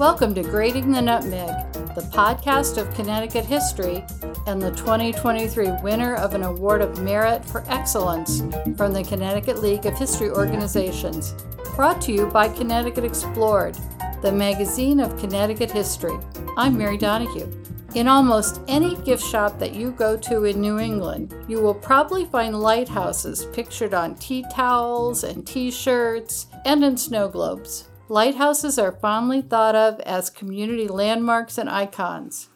Welcome to Grating the Nutmeg, the podcast of Connecticut history and the 2023 winner of an Award of Merit for Excellence from the Connecticut League of History Organizations. Brought to you by Connecticut Explored, the magazine of Connecticut history. I'm Mary Donohue. In almost any gift shop that you go to in New England, you will probably find lighthouses pictured on tea towels and t shirts and in snow globes. Lighthouses are fondly thought of as community landmarks and icons.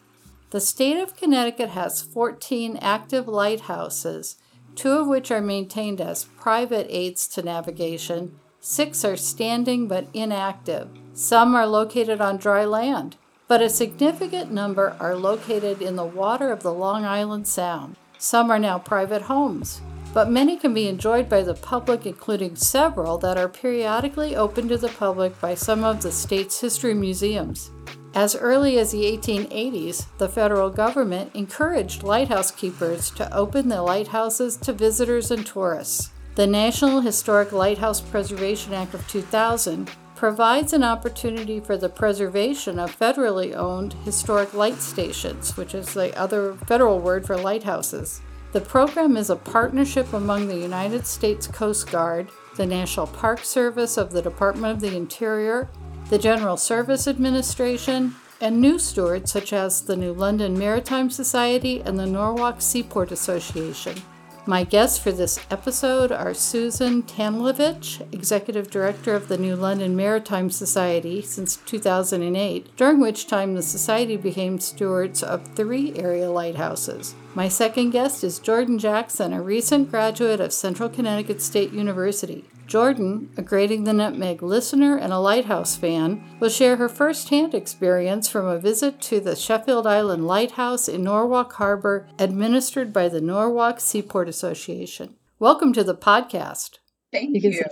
The state of Connecticut has 14 active lighthouses, two of which are maintained as private aids to navigation, six are standing but inactive. Some are located on dry land, but a significant number are located in the water of the Long Island Sound. Some are now private homes but many can be enjoyed by the public, including several that are periodically open to the public by some of the state's history museums. As early as the 1880s, the federal government encouraged lighthouse keepers to open the lighthouses to visitors and tourists. The National Historic Lighthouse Preservation Act of 2000 provides an opportunity for the preservation of federally owned historic light stations, which is the other federal word for lighthouses. The program is a partnership among the United States Coast Guard, the National Park Service of the Department of the Interior, the General Service Administration, and new stewards such as the New London Maritime Society and the Norwalk Seaport Association. My guests for this episode are Susan Tamulevich, Executive Director of the New London Maritime Society since 2008, during which time the Society became stewards of three area lighthouses. My second guest is Jordan Jackson, a recent graduate of Central Connecticut State University. Jordan, a Grating the Nutmeg listener and a Lighthouse fan, will share her firsthand experience from a visit to the Sheffield Island Lighthouse in Norwalk Harbor, administered by the Norwalk Seaport Association. Welcome to the podcast. Thank you.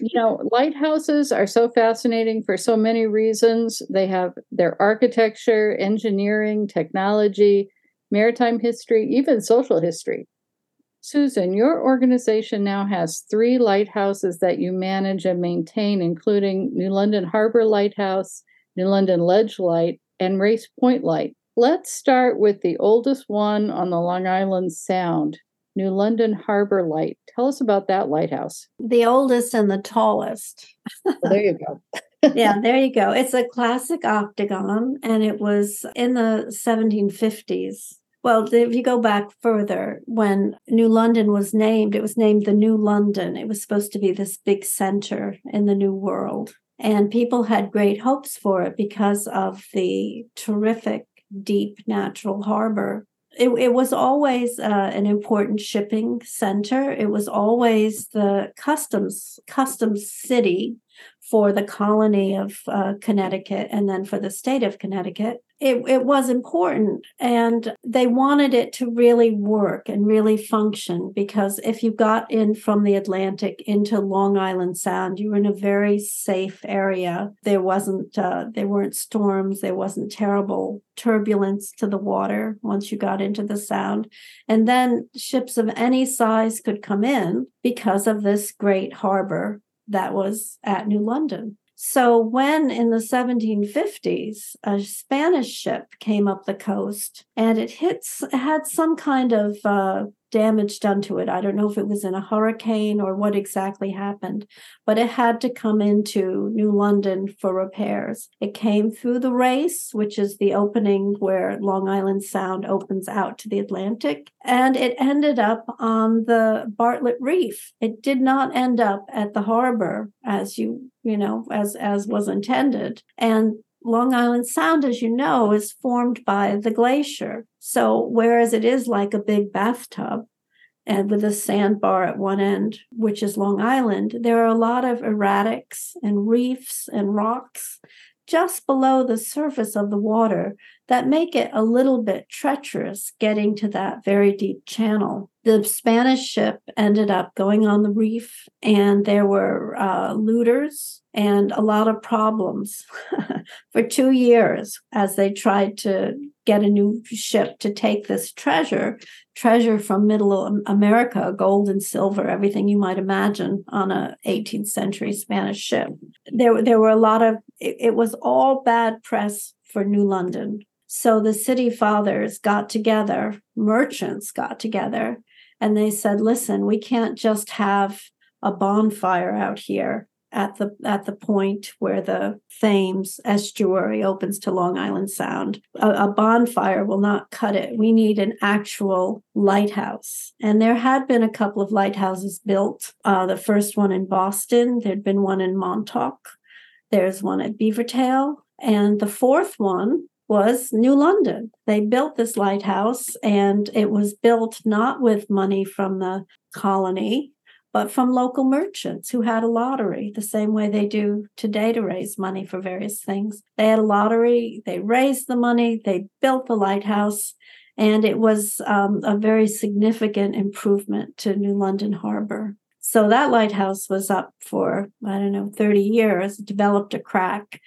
You know, lighthouses are so fascinating for so many reasons. They have their architecture, engineering, technology, maritime history, even social history. Susan, your organization now has three lighthouses that you manage and maintain, including New London Harbor Lighthouse, New London Ledge Light, and Race Point Light. Let's start with the oldest one on the Long Island Sound, New London Harbor Light. Tell us about that lighthouse. The oldest and the tallest. well, there you go. yeah, there you go. It's a classic octagon, and it was in the 1750s well, if you go back further, when New London was named, it was named the New London. It was supposed to be this big center in the New World. And people had great hopes for it because of the terrific, deep natural harbor. It, it was always uh, an important shipping center. It was always the customs customs city for the colony of uh, Connecticut and then for the state of Connecticut it, it was important. And they wanted it to really work and really function because if you got in from the atlantic into long island sound you were in a very safe area. There wasn't uh, there weren't storms there wasn't terrible turbulence to the water once you got into the sound. And then ships of any size could come in because of this great harbor that was at new london. So, when in the 1750s a Spanish ship came up the coast and it hits, had some kind of uh, damage done to it. I don't know if it was in a hurricane or what exactly happened, but it had to come into New London for repairs. It came through the race, which is the opening where Long Island Sound opens out to the Atlantic, and it ended up on the Bartlett Reef. It did not end up at the harbor as you, you know, as as was intended. And Long Island Sound, as you know, is formed by the glacier. So, whereas it is like a big bathtub and with a sandbar at one end, which is Long Island, there are a lot of erratics and reefs and rocks just below the surface of the water that make it a little bit treacherous getting to that very deep channel. The Spanish ship ended up going on the reef, and there were uh, looters and a lot of problems for two years as they tried to get a new ship to take this treasure treasure from middle america gold and silver everything you might imagine on a 18th century spanish ship there there were a lot of it, it was all bad press for New London. So the city fathers got together, merchants got together, and they said, "Listen, we can't just have a bonfire out here at the at the point where the Thames estuary opens to Long Island Sound. A, a, bonfire will not cut it. We need an actual lighthouse. And there had been a couple of lighthouses built. Uh, the first one in Boston. There'd been one in Montauk. There's one at Beavertail, and the fourth one was New London. They built this lighthouse, and it was built not with money from the colony but from local merchants who had a lottery, the same way they do today to raise money for various things. They had a lottery, they raised the money, they built the lighthouse, and it was um, a very significant improvement to New London Harbor. So that lighthouse was up for, I don't know, 30 years, it developed a crack.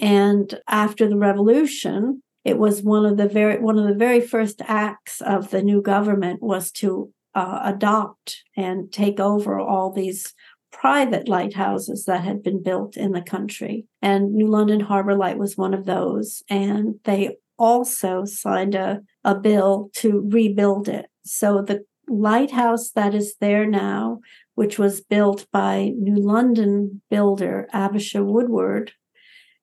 And after the revolution, it was one of the very one of the very first acts of the new government was to uh, adopt and take over all these private lighthouses that had been built in the country. And New London Harbor Light was one of those. And they also signed a, a bill to rebuild it. So the lighthouse that is there now, which was built by New London builder Abisha Woodward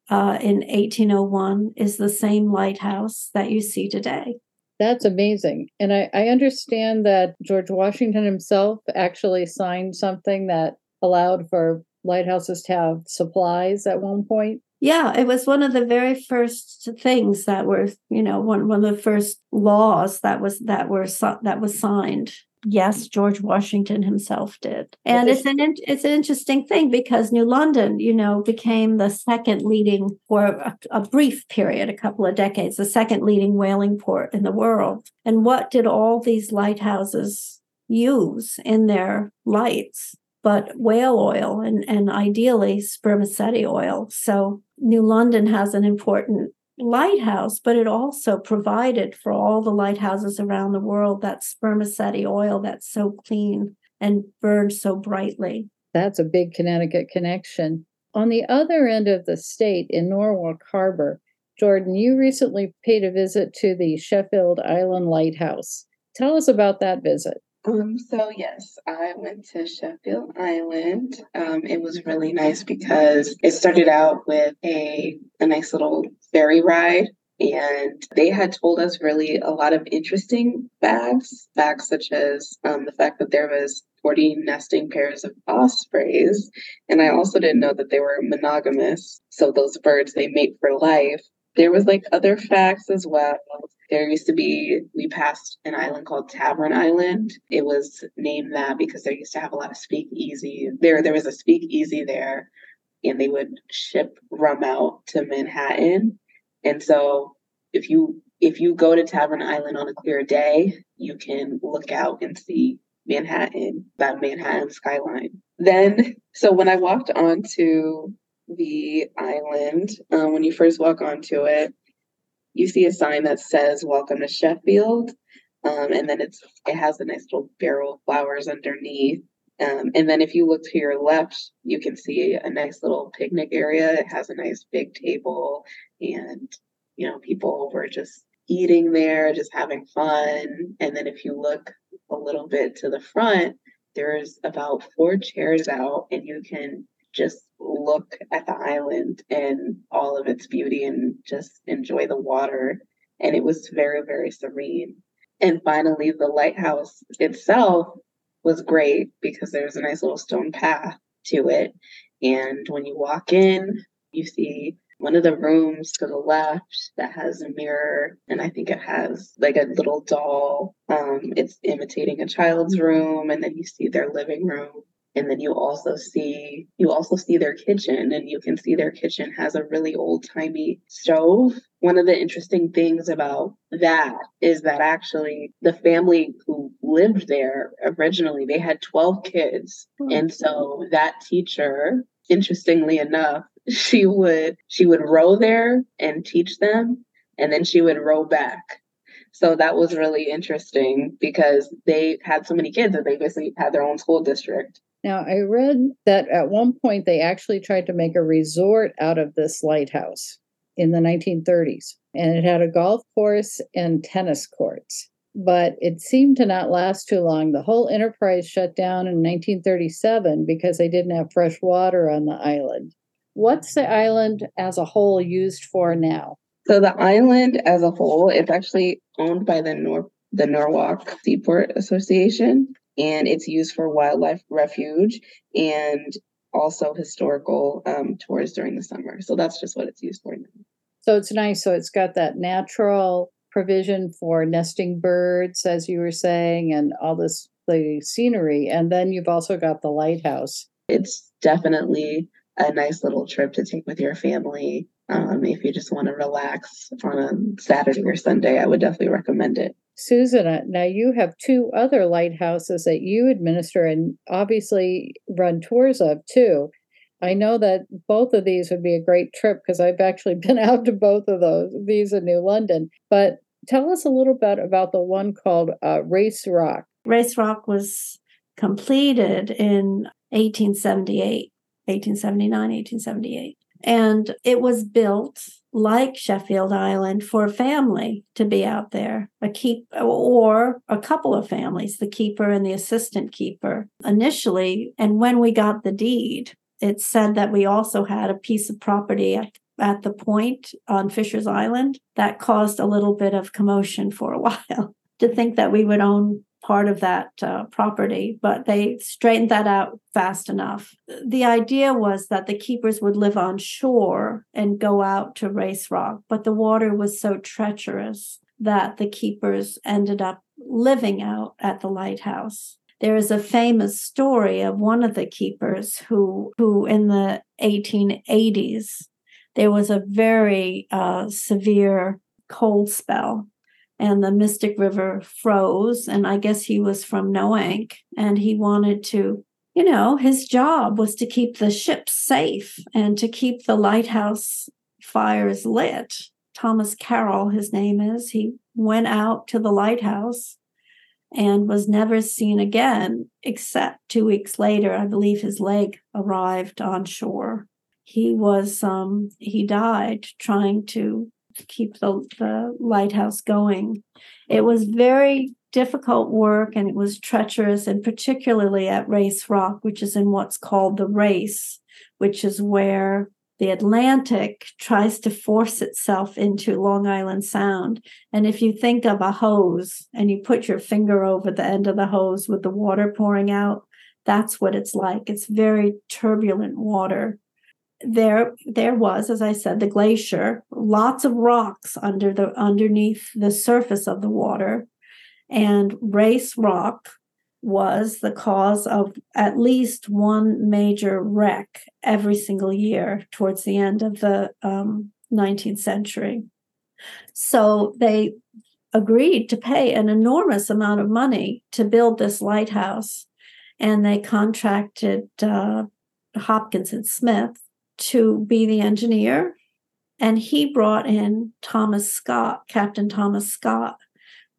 uh, in 1801, is the same lighthouse that you see today. That's amazing. And I, I understand that George Washington himself actually signed something that allowed for lighthouses to have supplies at one point. Yeah, it was one of the very first things that were, you know, one one of the first laws that was that were that was signed yes, George Washington himself did. And it's an it's an interesting thing because New London, you know, became the second leading for a, a, brief period, a couple of decades, the second leading whaling port in the world. And what did all these lighthouses use in their lights? But whale oil and, and ideally spermaceti oil. So New London has an important lighthouse, but it also provided for all the lighthouses around the world that spermaceti oil that's so clean and burns so brightly. That's a big Connecticut connection. On the other end of the state in Norwalk Harbor, Jordan, you recently paid a visit to the Sheffield Island Lighthouse. Tell us about that visit. Um, so yes, I went to Sheffield Island. Um, it was really nice because it started out with a a nice little ferry ride. And they had told us really a lot of interesting facts, facts such as um, the fact that there was 40 nesting pairs of ospreys. And I also didn't know that they were monogamous. So those birds, they mate for life. There was like other facts as well. There used to be, we passed an island called Tavern Island. It was named that because there used to have a lot of speakeasy. There, there was a speakeasy there and they would ship rum out to Manhattan. And so if you if you go to Tavern Island on a clear day, you can look out and see Manhattan, that Manhattan skyline. Then, so when I walked onto the island, um, when you first walk onto it, you see a sign that says "Welcome to Sheffield," um, and then it's it has a nice little barrel of flowers underneath. Um, and then if you look to your left, you can see a nice little picnic area. It has a nice big table and, you know, people were just eating there, just having fun. And then if you look a little bit to the front, there's about four chairs out and you can just look at the island and all of its beauty and just enjoy the water. And it was very, very serene. And finally, the lighthouse itself was great because there's a nice little stone path to it. And when you walk in, you see one of the rooms to the left that has a mirror and i think it has like a little doll um, it's imitating a child's room and then you see their living room and then you also see you also see their kitchen and you can see their kitchen has a really old timey stove. One of the interesting things about that is that actually the family who lived there originally they had 12 kids. Hmm. and so that teacher interestingly enough she would she would row there and teach them and then she would row back. So that was really interesting because they had so many kids that they basically had their own school district Now, I read that at one point they actually tried to make a resort out of this lighthouse in the 1930s, and it had a golf course and tennis courts. But it seemed to not last too long. The whole enterprise shut down in 1937 because they didn't have fresh water on the island. What's the island as a whole used for now? So the island as a whole, it's actually owned by the Nor- the Norwalk Seaport Association, and it's used for wildlife refuge and also historical um, tours during the summer. So that's just what it's used for now. So it's nice. So it's got that natural provision for nesting birds, as you were saying, and all this the scenery. And then you've also got the lighthouse. It's definitely a nice little trip to take with your family. Um, if you just want to relax on a Saturday or Sunday, I would definitely recommend it. Susan, uh, now you have two other lighthouses that you administer and obviously run tours of too. I know that both of these would be a great trip because I've actually been out to both of those, these in New London. But tell us a little bit about the one called uh, Race Rock. Race Rock was completed in 1878, 1879, 1878. And it was built like Sheffield Island for a family to be out there, a keep or a couple of families, the keeper and the assistant keeper initially. And when we got the deed, it said that we also had a piece of property at, at the point on Fisher's Island that caused a little bit of commotion for a while to think that we would own part of that uh, property, but they straightened that out fast enough. The idea was that the keepers would live on shore and go out to Race Rock, but the water was so treacherous that the keepers ended up living out at the lighthouse. There is a famous story of one of the keepers who, who in the 1880s, there was a very uh, severe cold spell and the Mystic River froze. And I guess he was from Noank and he wanted to, you know, his job was to keep the ship safe and to keep the lighthouse fires lit. Thomas Carroll, his name is, he went out to the lighthouse and was never seen again, except two weeks later, I believe his leg arrived on shore. He was, um, he died trying to keep the, the lighthouse going. It was very difficult work and it was treacherous, and particularly at Race Rock, which is in what's called the Race, which is where the Atlantic tries to force itself into Long Island Sound. And if you think of a hose and you put your finger over the end of the hose with the water pouring out, that's what it's like. It's very turbulent water there there was as i said the glacier lots of rocks under the underneath the surface of the water. And race rock was the cause of at least one major wreck every single year towards the end of the um, 19th century. So they agreed to pay an enormous amount of money to build this lighthouse. And they contracted uh, hopkins and smith to be the engineer. And he brought in Thomas Scott, Captain Thomas Scott,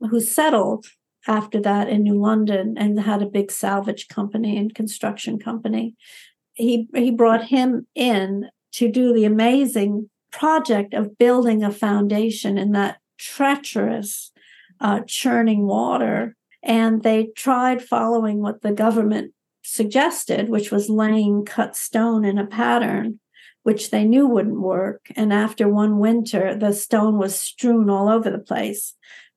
who settled after that in New London and had a big salvage company and construction company. He, he brought him in to do the amazing project of building a foundation in that treacherous, uh, churning water. And they tried following what the government suggested, which was laying cut stone in a pattern which they knew wouldn't work. And after one winter, the stone was strewn all over the place.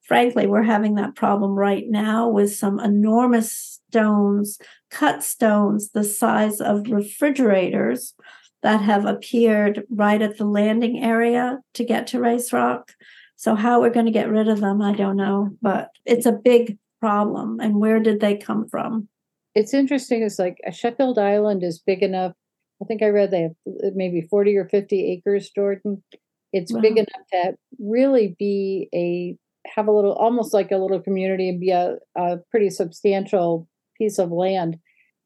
Frankly, we're having that problem right now with some enormous stones, cut stones the size of refrigerators that have appeared right at the landing area to get to Race Rock. So, how we're going to get rid of them, I don't know, but it's a big problem. And where did they come from? It's interesting. It's like Sheffield Island is big enough I think I read they have uh, maybe 40 or 50 acres, Jordan. It's wow. big enough to really be a have a little almost like a little community and be a, a pretty substantial piece of land.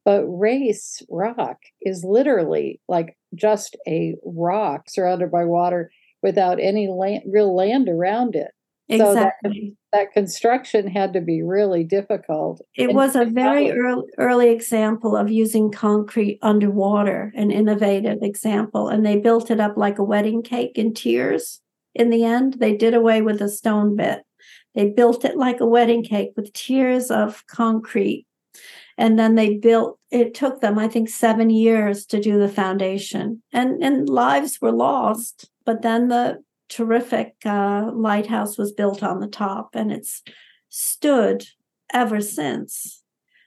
But Race Rock is literally like just a rock surrounded by water without any land, real land around it. Exactly. that, that construction had to be really difficult. It was a very early, early example of using concrete underwater, an innovative example. And they built it up like a wedding cake in tiers. In the end, they did away with the stone bit. They built it like a wedding cake with tiers of concrete. And then they built, it took them, I think, seven years to do the foundation. And, and lives were lost. But then the terrific uh, lighthouse was built on the top and it's stood ever since.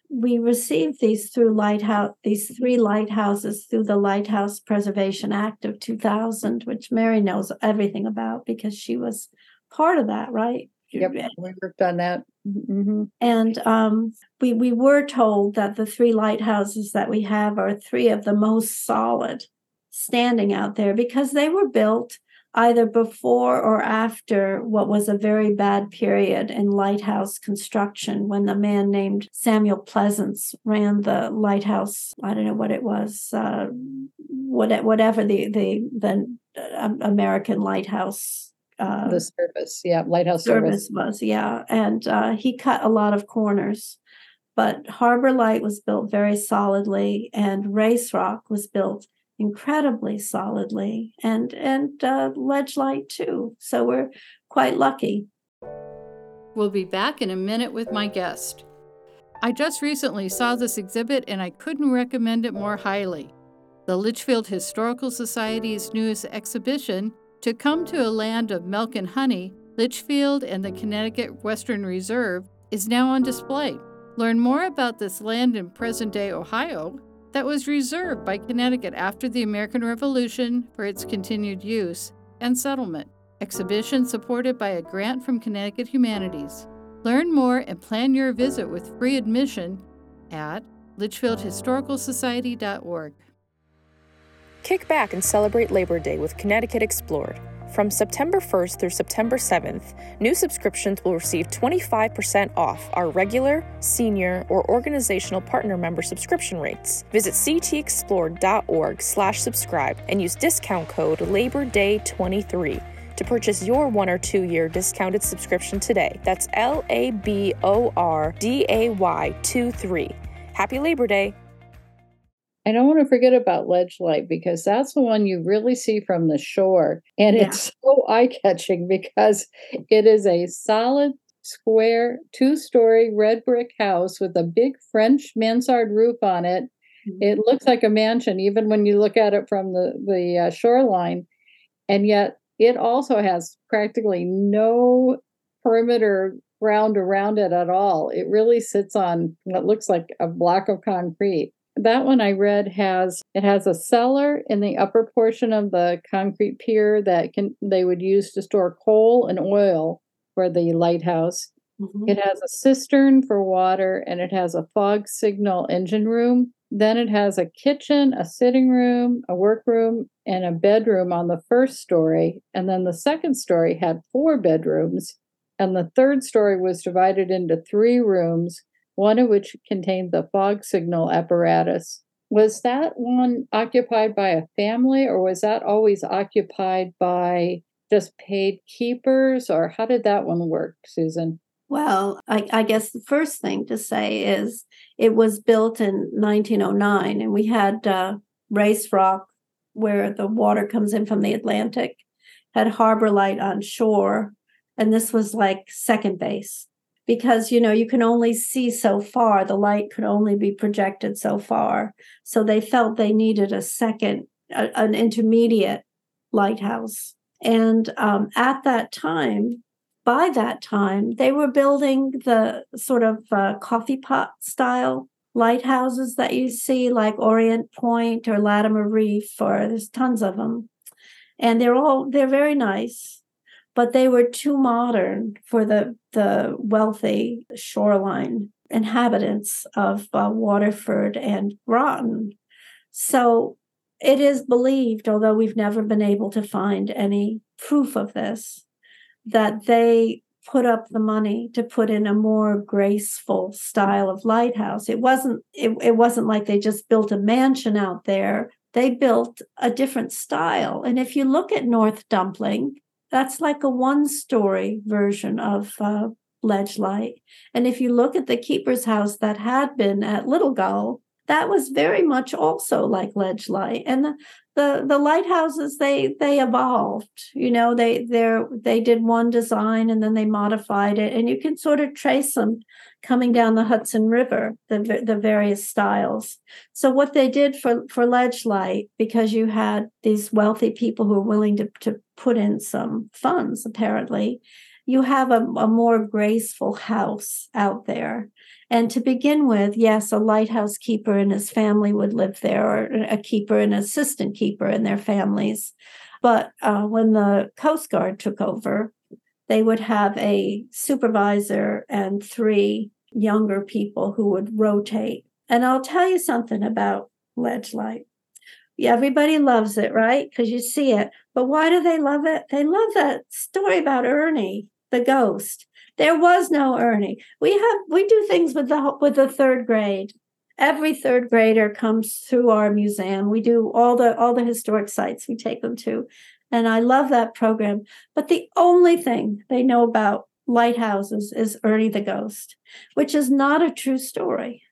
We received these through lighthouse, these three lighthouses through the Lighthouse Preservation Act of 2000, which Mary knows everything about because she was part of that, right? Yep, we worked on that. hmm And um, we we were told that the three lighthouses that we have are three of the most solid standing out there because they were built either before or after what was a very bad period in lighthouse construction when the man named Samuel Pleasance ran the lighthouse. I don't know what it was, uh, what, whatever the the the uh, American lighthouse. Uh, The service, yeah, lighthouse service. service was yeah and uh, he cut a lot of corners but harbor light was built very solidly and race rock was built incredibly solidly and and uh, ledge light too so we're quite lucky We'll be back in a minute with my guest. I just recently saw this exhibit and I couldn't recommend it more highly. The Litchfield Historical Society's newest exhibition, To Come to a Land of Milk and Honey, Litchfield and the Connecticut Western Reserve, is now on display. Learn more about this land in present day Ohio that was reserved by Connecticut after the American Revolution for its continued use and settlement. Exhibition supported by a grant from Connecticut Humanities. Learn more and plan your visit with free admission at litchfieldhistoricalsociety.org. Kick back and celebrate Labor Day with Connecticut Explored. From September 1st through September 7th, new subscriptions will receive 25% off our regular, senior, or organizational partner member subscription rates. Visit ctexplored.org slash subscribe and use discount code LABORDAY23 to purchase your one or two year discounted subscription today. That's L A B O R D A Y 2 3. Happy Labor Day! I don't want to forget about ledge light because that's the one you really see from the shore. And Yeah. it's so eye catching because it is a solid, square, two story red brick house with a big French mansard roof on it. It looks like a mansion, even when you look at it from the, the uh, shoreline. And yet it also has practically no perimeter ground around it at all. It really sits on what looks like a block of concrete. That one I read has it has a cellar in the upper portion of the concrete pier that can they would use to store coal and oil for the lighthouse. Mhm. It has a cistern for water and it has a fog signal engine room. Then it has a kitchen, a sitting room, a workroom, and a bedroom on the first story. And then the second story had four bedrooms. And the third story was divided into three rooms, one of which contained the fog signal apparatus. Was that one occupied by a family or was that always occupied by just paid keepers? Or how did that one work, Susan? Well, I, I guess the first thing to say is it was built in 1909, and we had uh, Race Rock, where the water comes in from the Atlantic, had harbor light on shore, and this was like second base because you know you can only see so far. The light could only be projected so far, so they felt they needed a second, a, an intermediate lighthouse. And um, at that time, by that time, they were building the sort of uh, coffee pot style lighthouses that you see, like Orient Point or Latimer Reef, or there's tons of them. And they're all they're very nice, but they were too modern for the the wealthy shoreline inhabitants of uh, Waterford and Groton. So it is believed, although we've never been able to find any proof of this, that they put up the money to put in a more graceful style of lighthouse. It wasn't it, it wasn't like they just built a mansion out there. They built a different style. And if you look at North Dumpling, that's like a one story version of uh, ledge light. And if you look at the keeper's house that had been at Little Gull, that was very much also like ledge light. And the, the, the lighthouses they they evolved. You know, they they they did one design and then they modified it, and you can sort of trace them coming down the Hudson River, the the various styles. So what they did for for ledge light, because you had these wealthy people who were willing to to put in some funds, apparently, you have a, a more graceful house out there. And to begin with, yes, a lighthouse keeper and his family would live there, or a keeper and assistant keeper and their families. But uh, when the Coast Guard took over, they would have a supervisor and three younger people who would rotate. And I'll tell you something about Ledge Light. Everybody loves it, right? Because you see it. But why do they love it? They love that story about Ernie the ghost. There was no Ernie. We have we do things with the with the third grade. Every third grader comes through our museum. We do all the all the historic sites we take them to. And I love that program. But the only thing they know about lighthouses is Ernie the Ghost, which is not a true story.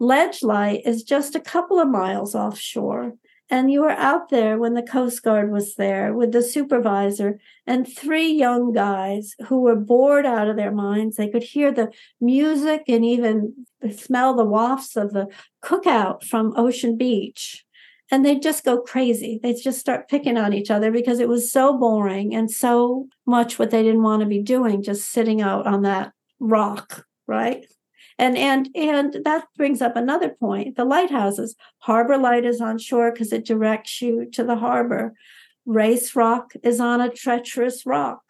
Ledge Light is just a couple of miles offshore. And you were out there when the Coast Guard was there with the supervisor and three young guys who were bored out of their minds. They could hear the music and even smell the wafts of the cookout from Ocean Beach. And they'd just go crazy. They'd just start picking on each other because it was so boring and so much what they didn't want to be doing, just sitting out on that rock, right? And and and that brings up another point. The lighthouses. Harbor Light is on shore because it directs you to the harbor. Race Rock is on a treacherous rock.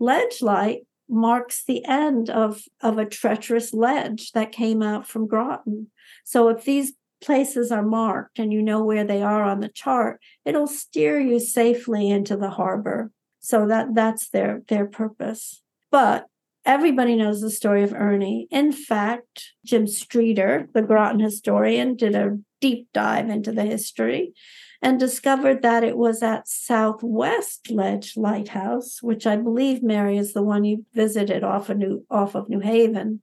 Ledge Light marks the end of, of a treacherous ledge that came out from Groton. So if these places are marked and you know where they are on the chart, it'll steer you safely into the harbor. So that that's their their purpose. But Everybody knows the story of Ernie. In fact, Jim Streeter, the Groton historian, did a deep dive into the history and discovered that it was at Southwest Ledge Lighthouse, which I believe Mary is the one you visited off of New off of New Haven,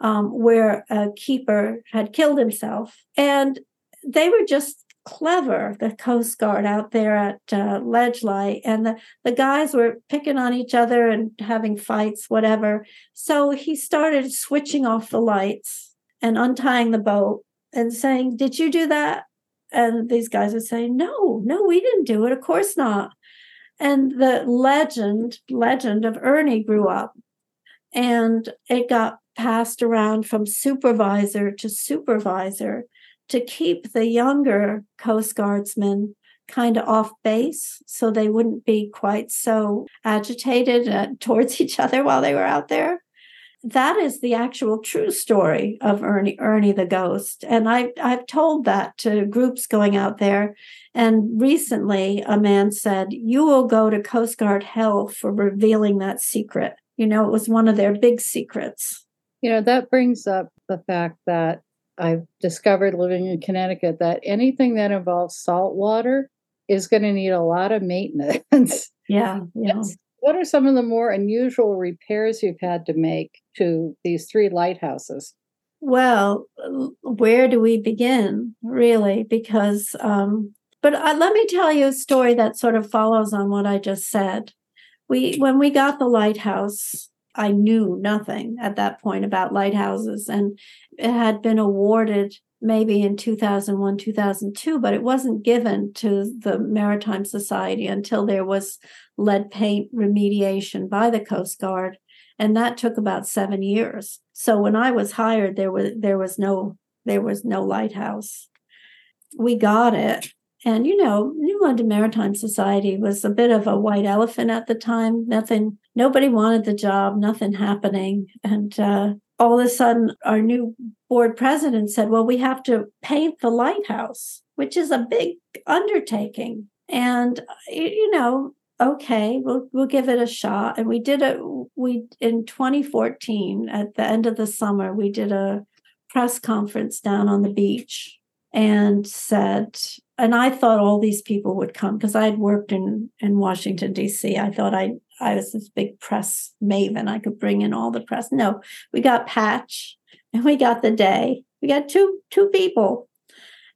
um, where a keeper had killed himself, and they were just clever, the Coast Guard out there at uh, Ledge Light, and the, the guys were picking on each other and having fights, whatever. So he started switching off the lights and untying the boat and saying, Did you do that? And these guys would say, No, no, we didn't do it. Of course not. And the legend, legend of Ernie grew up and it got passed around from supervisor to supervisor to keep the younger Coast Guardsmen kind of off base so they wouldn't be quite so agitated uh, towards each other while they were out there. That is the actual true story of Ernie, Ernie the Ghost. And I, I've told that to groups going out there. And recently, a man said, You will go to Coast Guard hell for revealing that secret. You know, it was one of their big secrets. You know, that brings up the fact that I've discovered living in Connecticut that anything that involves salt water is going to need a lot of maintenance. Yeah. yeah. What are some of the more unusual repairs you've had to make to these three lighthouses? Well, where do we begin, really? Because, um, but uh, let me tell you a story that sort of follows on what I just said. We, when we got the lighthouse, I knew nothing at that point about lighthouses, and it had been awarded maybe in 2001 2002 but it wasn't given to the maritime society until there was lead paint remediation by the coast guard and that took about 7 years. So when i was hired there was there was no there was no lighthouse. We got it and you know new london maritime society was a bit of a white elephant at the time. Nothing nobody wanted the job nothing happening. And uh, all of a sudden our new board president said well we have to paint the lighthouse which is a big undertaking. And you know okay we'll we'll give it a shot. And we did it we in 2014 at the end of the summer we did a press conference down on the beach and said and i thought all these people would come because i had worked in in washington d.c i thought i I was this big press maven. I could bring in all the press. No, we got Patch and we got the day. We got two two people.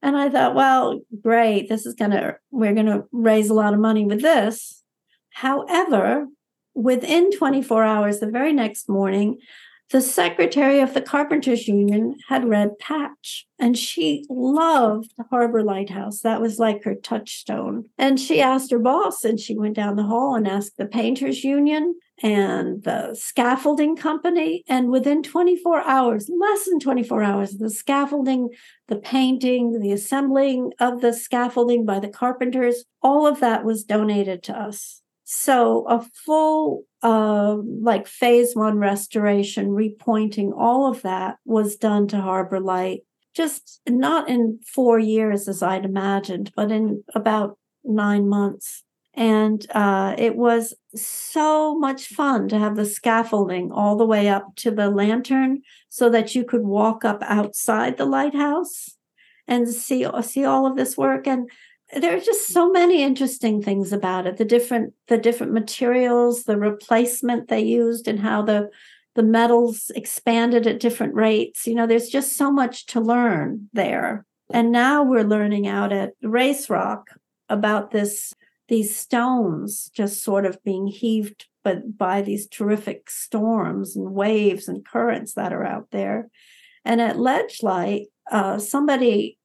And I thought, well, great. This is gonna we're gonna raise a lot of money with this. However, within 24 hours, the very next morning, the secretary of the Carpenters Union had read Patch, and she loved Harbor Lighthouse. That was like her touchstone. And she asked her boss, and she went down the hall and asked the Painters Union and the scaffolding company. And within 24 hours, less than 24 hours, the scaffolding, the painting, the assembling of the scaffolding by the carpenters, all of that was donated to us. So a full uh, like phase one restoration, repointing, all of that was done to Harbor Light. Just not in four years as I'd imagined, but in about nine months. And uh, it was so much fun to have the scaffolding all the way up to the lantern so that you could walk up outside the lighthouse and see, see all of this work. And there are just so many interesting things about it. The different the different materials the replacement they used and how the the metals expanded at different rates. You know there's just so much to learn there. And now we're learning out at race rock about this these stones just sort of being heaved but by these terrific storms and waves and currents that are out there. And at ledge light uh, somebody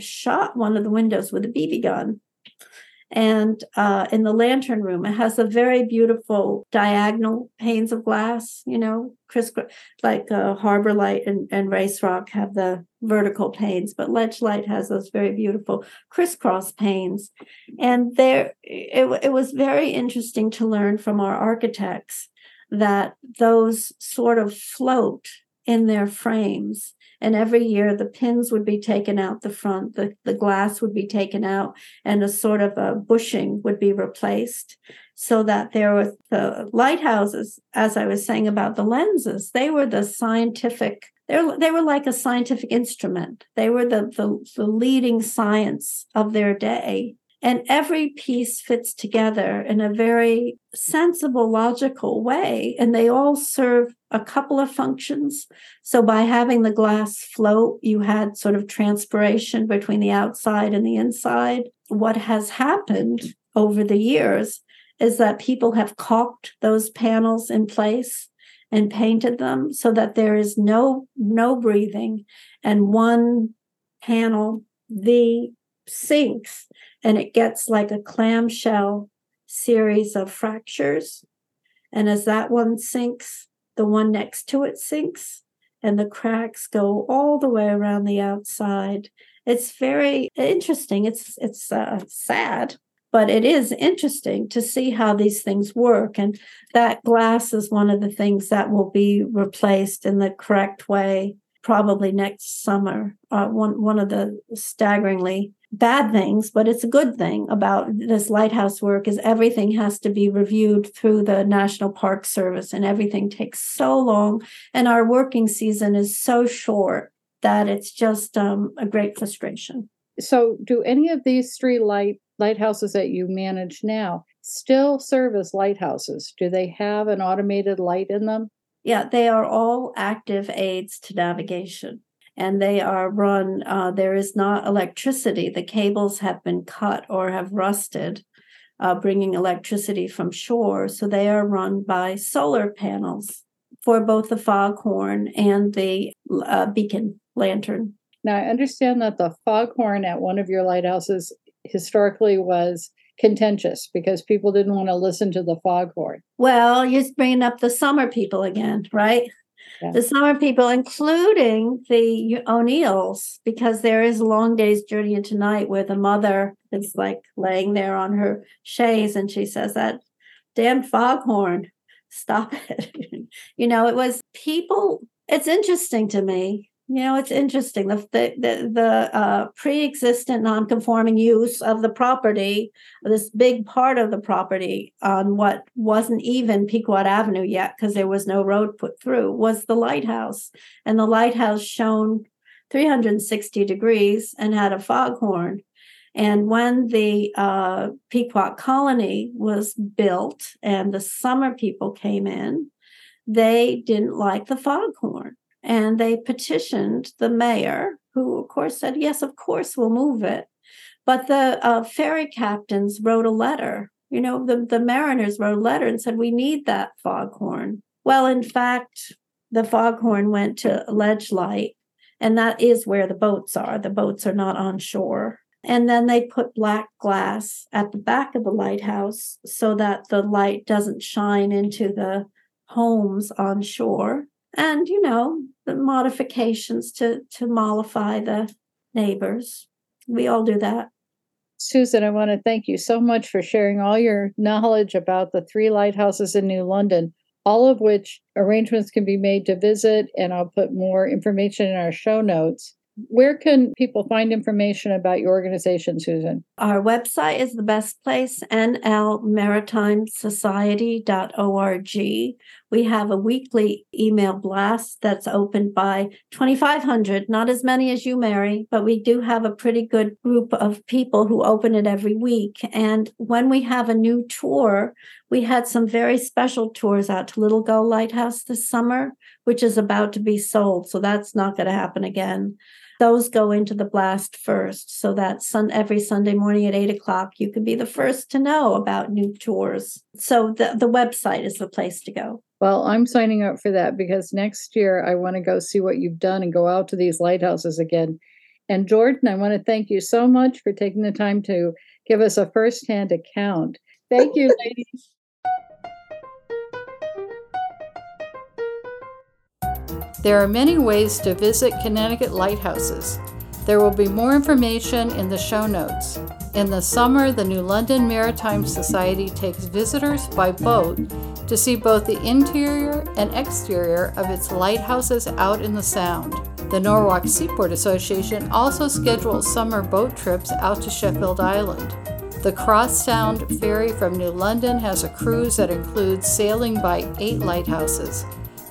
shot one of the windows with a BB gun. And uh, in the lantern room, it has a very beautiful diagonal panes of glass, you know, criss like uh, Harbor Light and, and Race Rock have the vertical panes, but Ledge Light has those very beautiful crisscross panes. And there, it, it was very interesting to learn from our architects that those sort of float in their frames and every year the pins would be taken out the front, the, the glass would be taken out, and a sort of a bushing would be replaced so that there were the lighthouses, as I was saying about the lenses, they were the scientific, they they were like a scientific instrument. They were the, the, the leading science of their day. And every piece fits together in a very sensible, logical way. And they all serve a couple of functions. So by having the glass float, you had sort of transpiration between the outside and the inside. What has happened over the years is that people have caulked those panels in place and painted them so that there is no no breathing and one panel the sinks and it gets like a clamshell series of fractures. And as that one sinks, the one next to it sinks, and the cracks go all the way around the outside. It's very interesting. It's it's uh, sad, but it is interesting to see how these things work. And that glass is one of the things that will be replaced in the correct way probably next summer. Uh, one one of the staggeringly bad things, but it's a good thing about this lighthouse work is everything has to be reviewed through the National Park Service and everything takes so long and our working season is so short that it's just um, a great frustration. So do any of these three light lighthouses that you manage now still serve as lighthouses? Do they have an automated light in them? Yeah, they are all active aids to navigation and they are run, uh, there is not electricity. The cables have been cut or have rusted, uh, bringing electricity from shore. So they are run by solar panels for both the foghorn and the uh, beacon lantern. Now, I understand that the foghorn at one of your lighthouses historically was contentious because people didn't want to listen to the foghorn. Well, you're bringing up the summer people again, right? The summer people, including the O'Neills, because there is a long day's journey into night where the mother is like laying there on her chaise and she says, That damn foghorn, stop it. you know, it was people, it's interesting to me you know, it's interesting. The the the, the uh, pre-existent non-conforming use of the property, this big part of the property on what wasn't even Pequot Avenue yet, because there was no road put through, was the lighthouse, and the lighthouse shone 360 degrees and had a foghorn. And when the uh, Pequot colony was built and the summer people came in, they didn't like the foghorn and they petitioned the mayor, who, of course, said, Yes, of course, we'll move it. But the uh, ferry captains wrote a letter. You know, the, the mariners wrote a letter and said, We need that foghorn. Well, in fact, the foghorn went to Ledge Light, and that is where the boats are. The boats are not on shore. And then they put black glass at the back of the lighthouse so that the light doesn't shine into the homes on shore. And, you know, the modifications to, to mollify the neighbors. We all do that. Susan, I want to thank you so much for sharing all your knowledge about the three lighthouses in New London, all of which arrangements can be made to visit. And I'll put more information in our show notes. Where can people find information about your organization, Susan? Our website is the best place, nlmaritimesociety.org. We have a weekly email blast that's opened by 2,500, not as many as you, Mary, but we do have a pretty good group of people who open it every week. And when we have a new tour, we had some very special tours out to Little Gull Lighthouse this summer, which is about to be sold. So that's not going to happen again those go into the blast first so that sun every sunday morning at 8 o'clock you can be the first to know about new tours so the, the website is the place to go well i'm signing up for that because next year i want to go see what you've done and go out to these lighthouses again and jordan i want to thank you so much for taking the time to give us a firsthand account thank you ladies There are many ways to visit Connecticut lighthouses. There will be more information in the show notes. In the summer, the New London Maritime Society takes visitors by boat to see both the interior and exterior of its lighthouses out in the Sound. The Norwalk Seaport Association also schedules summer boat trips out to Sheffield Island. The Cross Sound ferry from New London has a cruise that includes sailing by eight lighthouses.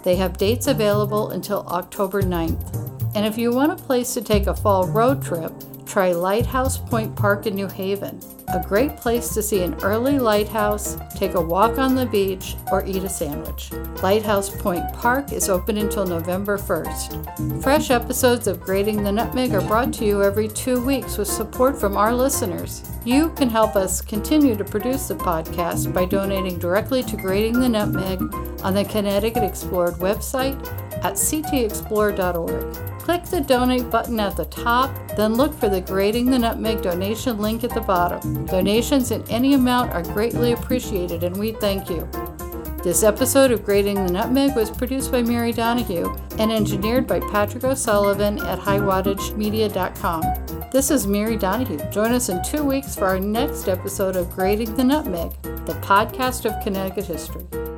They have dates available until October 9th. And if you want a place to take a fall road trip, try Lighthouse Point Park in New Haven, a great place to see an early lighthouse, take a walk on the beach, or eat a sandwich. Lighthouse Point Park is open until November 1st. Fresh episodes of Grating the Nutmeg are brought to you every two weeks with support from our listeners. You can help us continue to produce the podcast by donating directly to Grating the Nutmeg on the Connecticut Explored website at ctexplored.org. Click the donate button at the top, then look for the Grating the Nutmeg donation link at the bottom. Donations in any amount are greatly appreciated and we thank you. This episode of Grating the Nutmeg was produced by Mary Donohue and engineered by Patrick O'Sullivan at highwattagemedia.com. This is Mary Donohue. Join us in two weeks for our next episode of Grating the Nutmeg, the podcast of Connecticut history.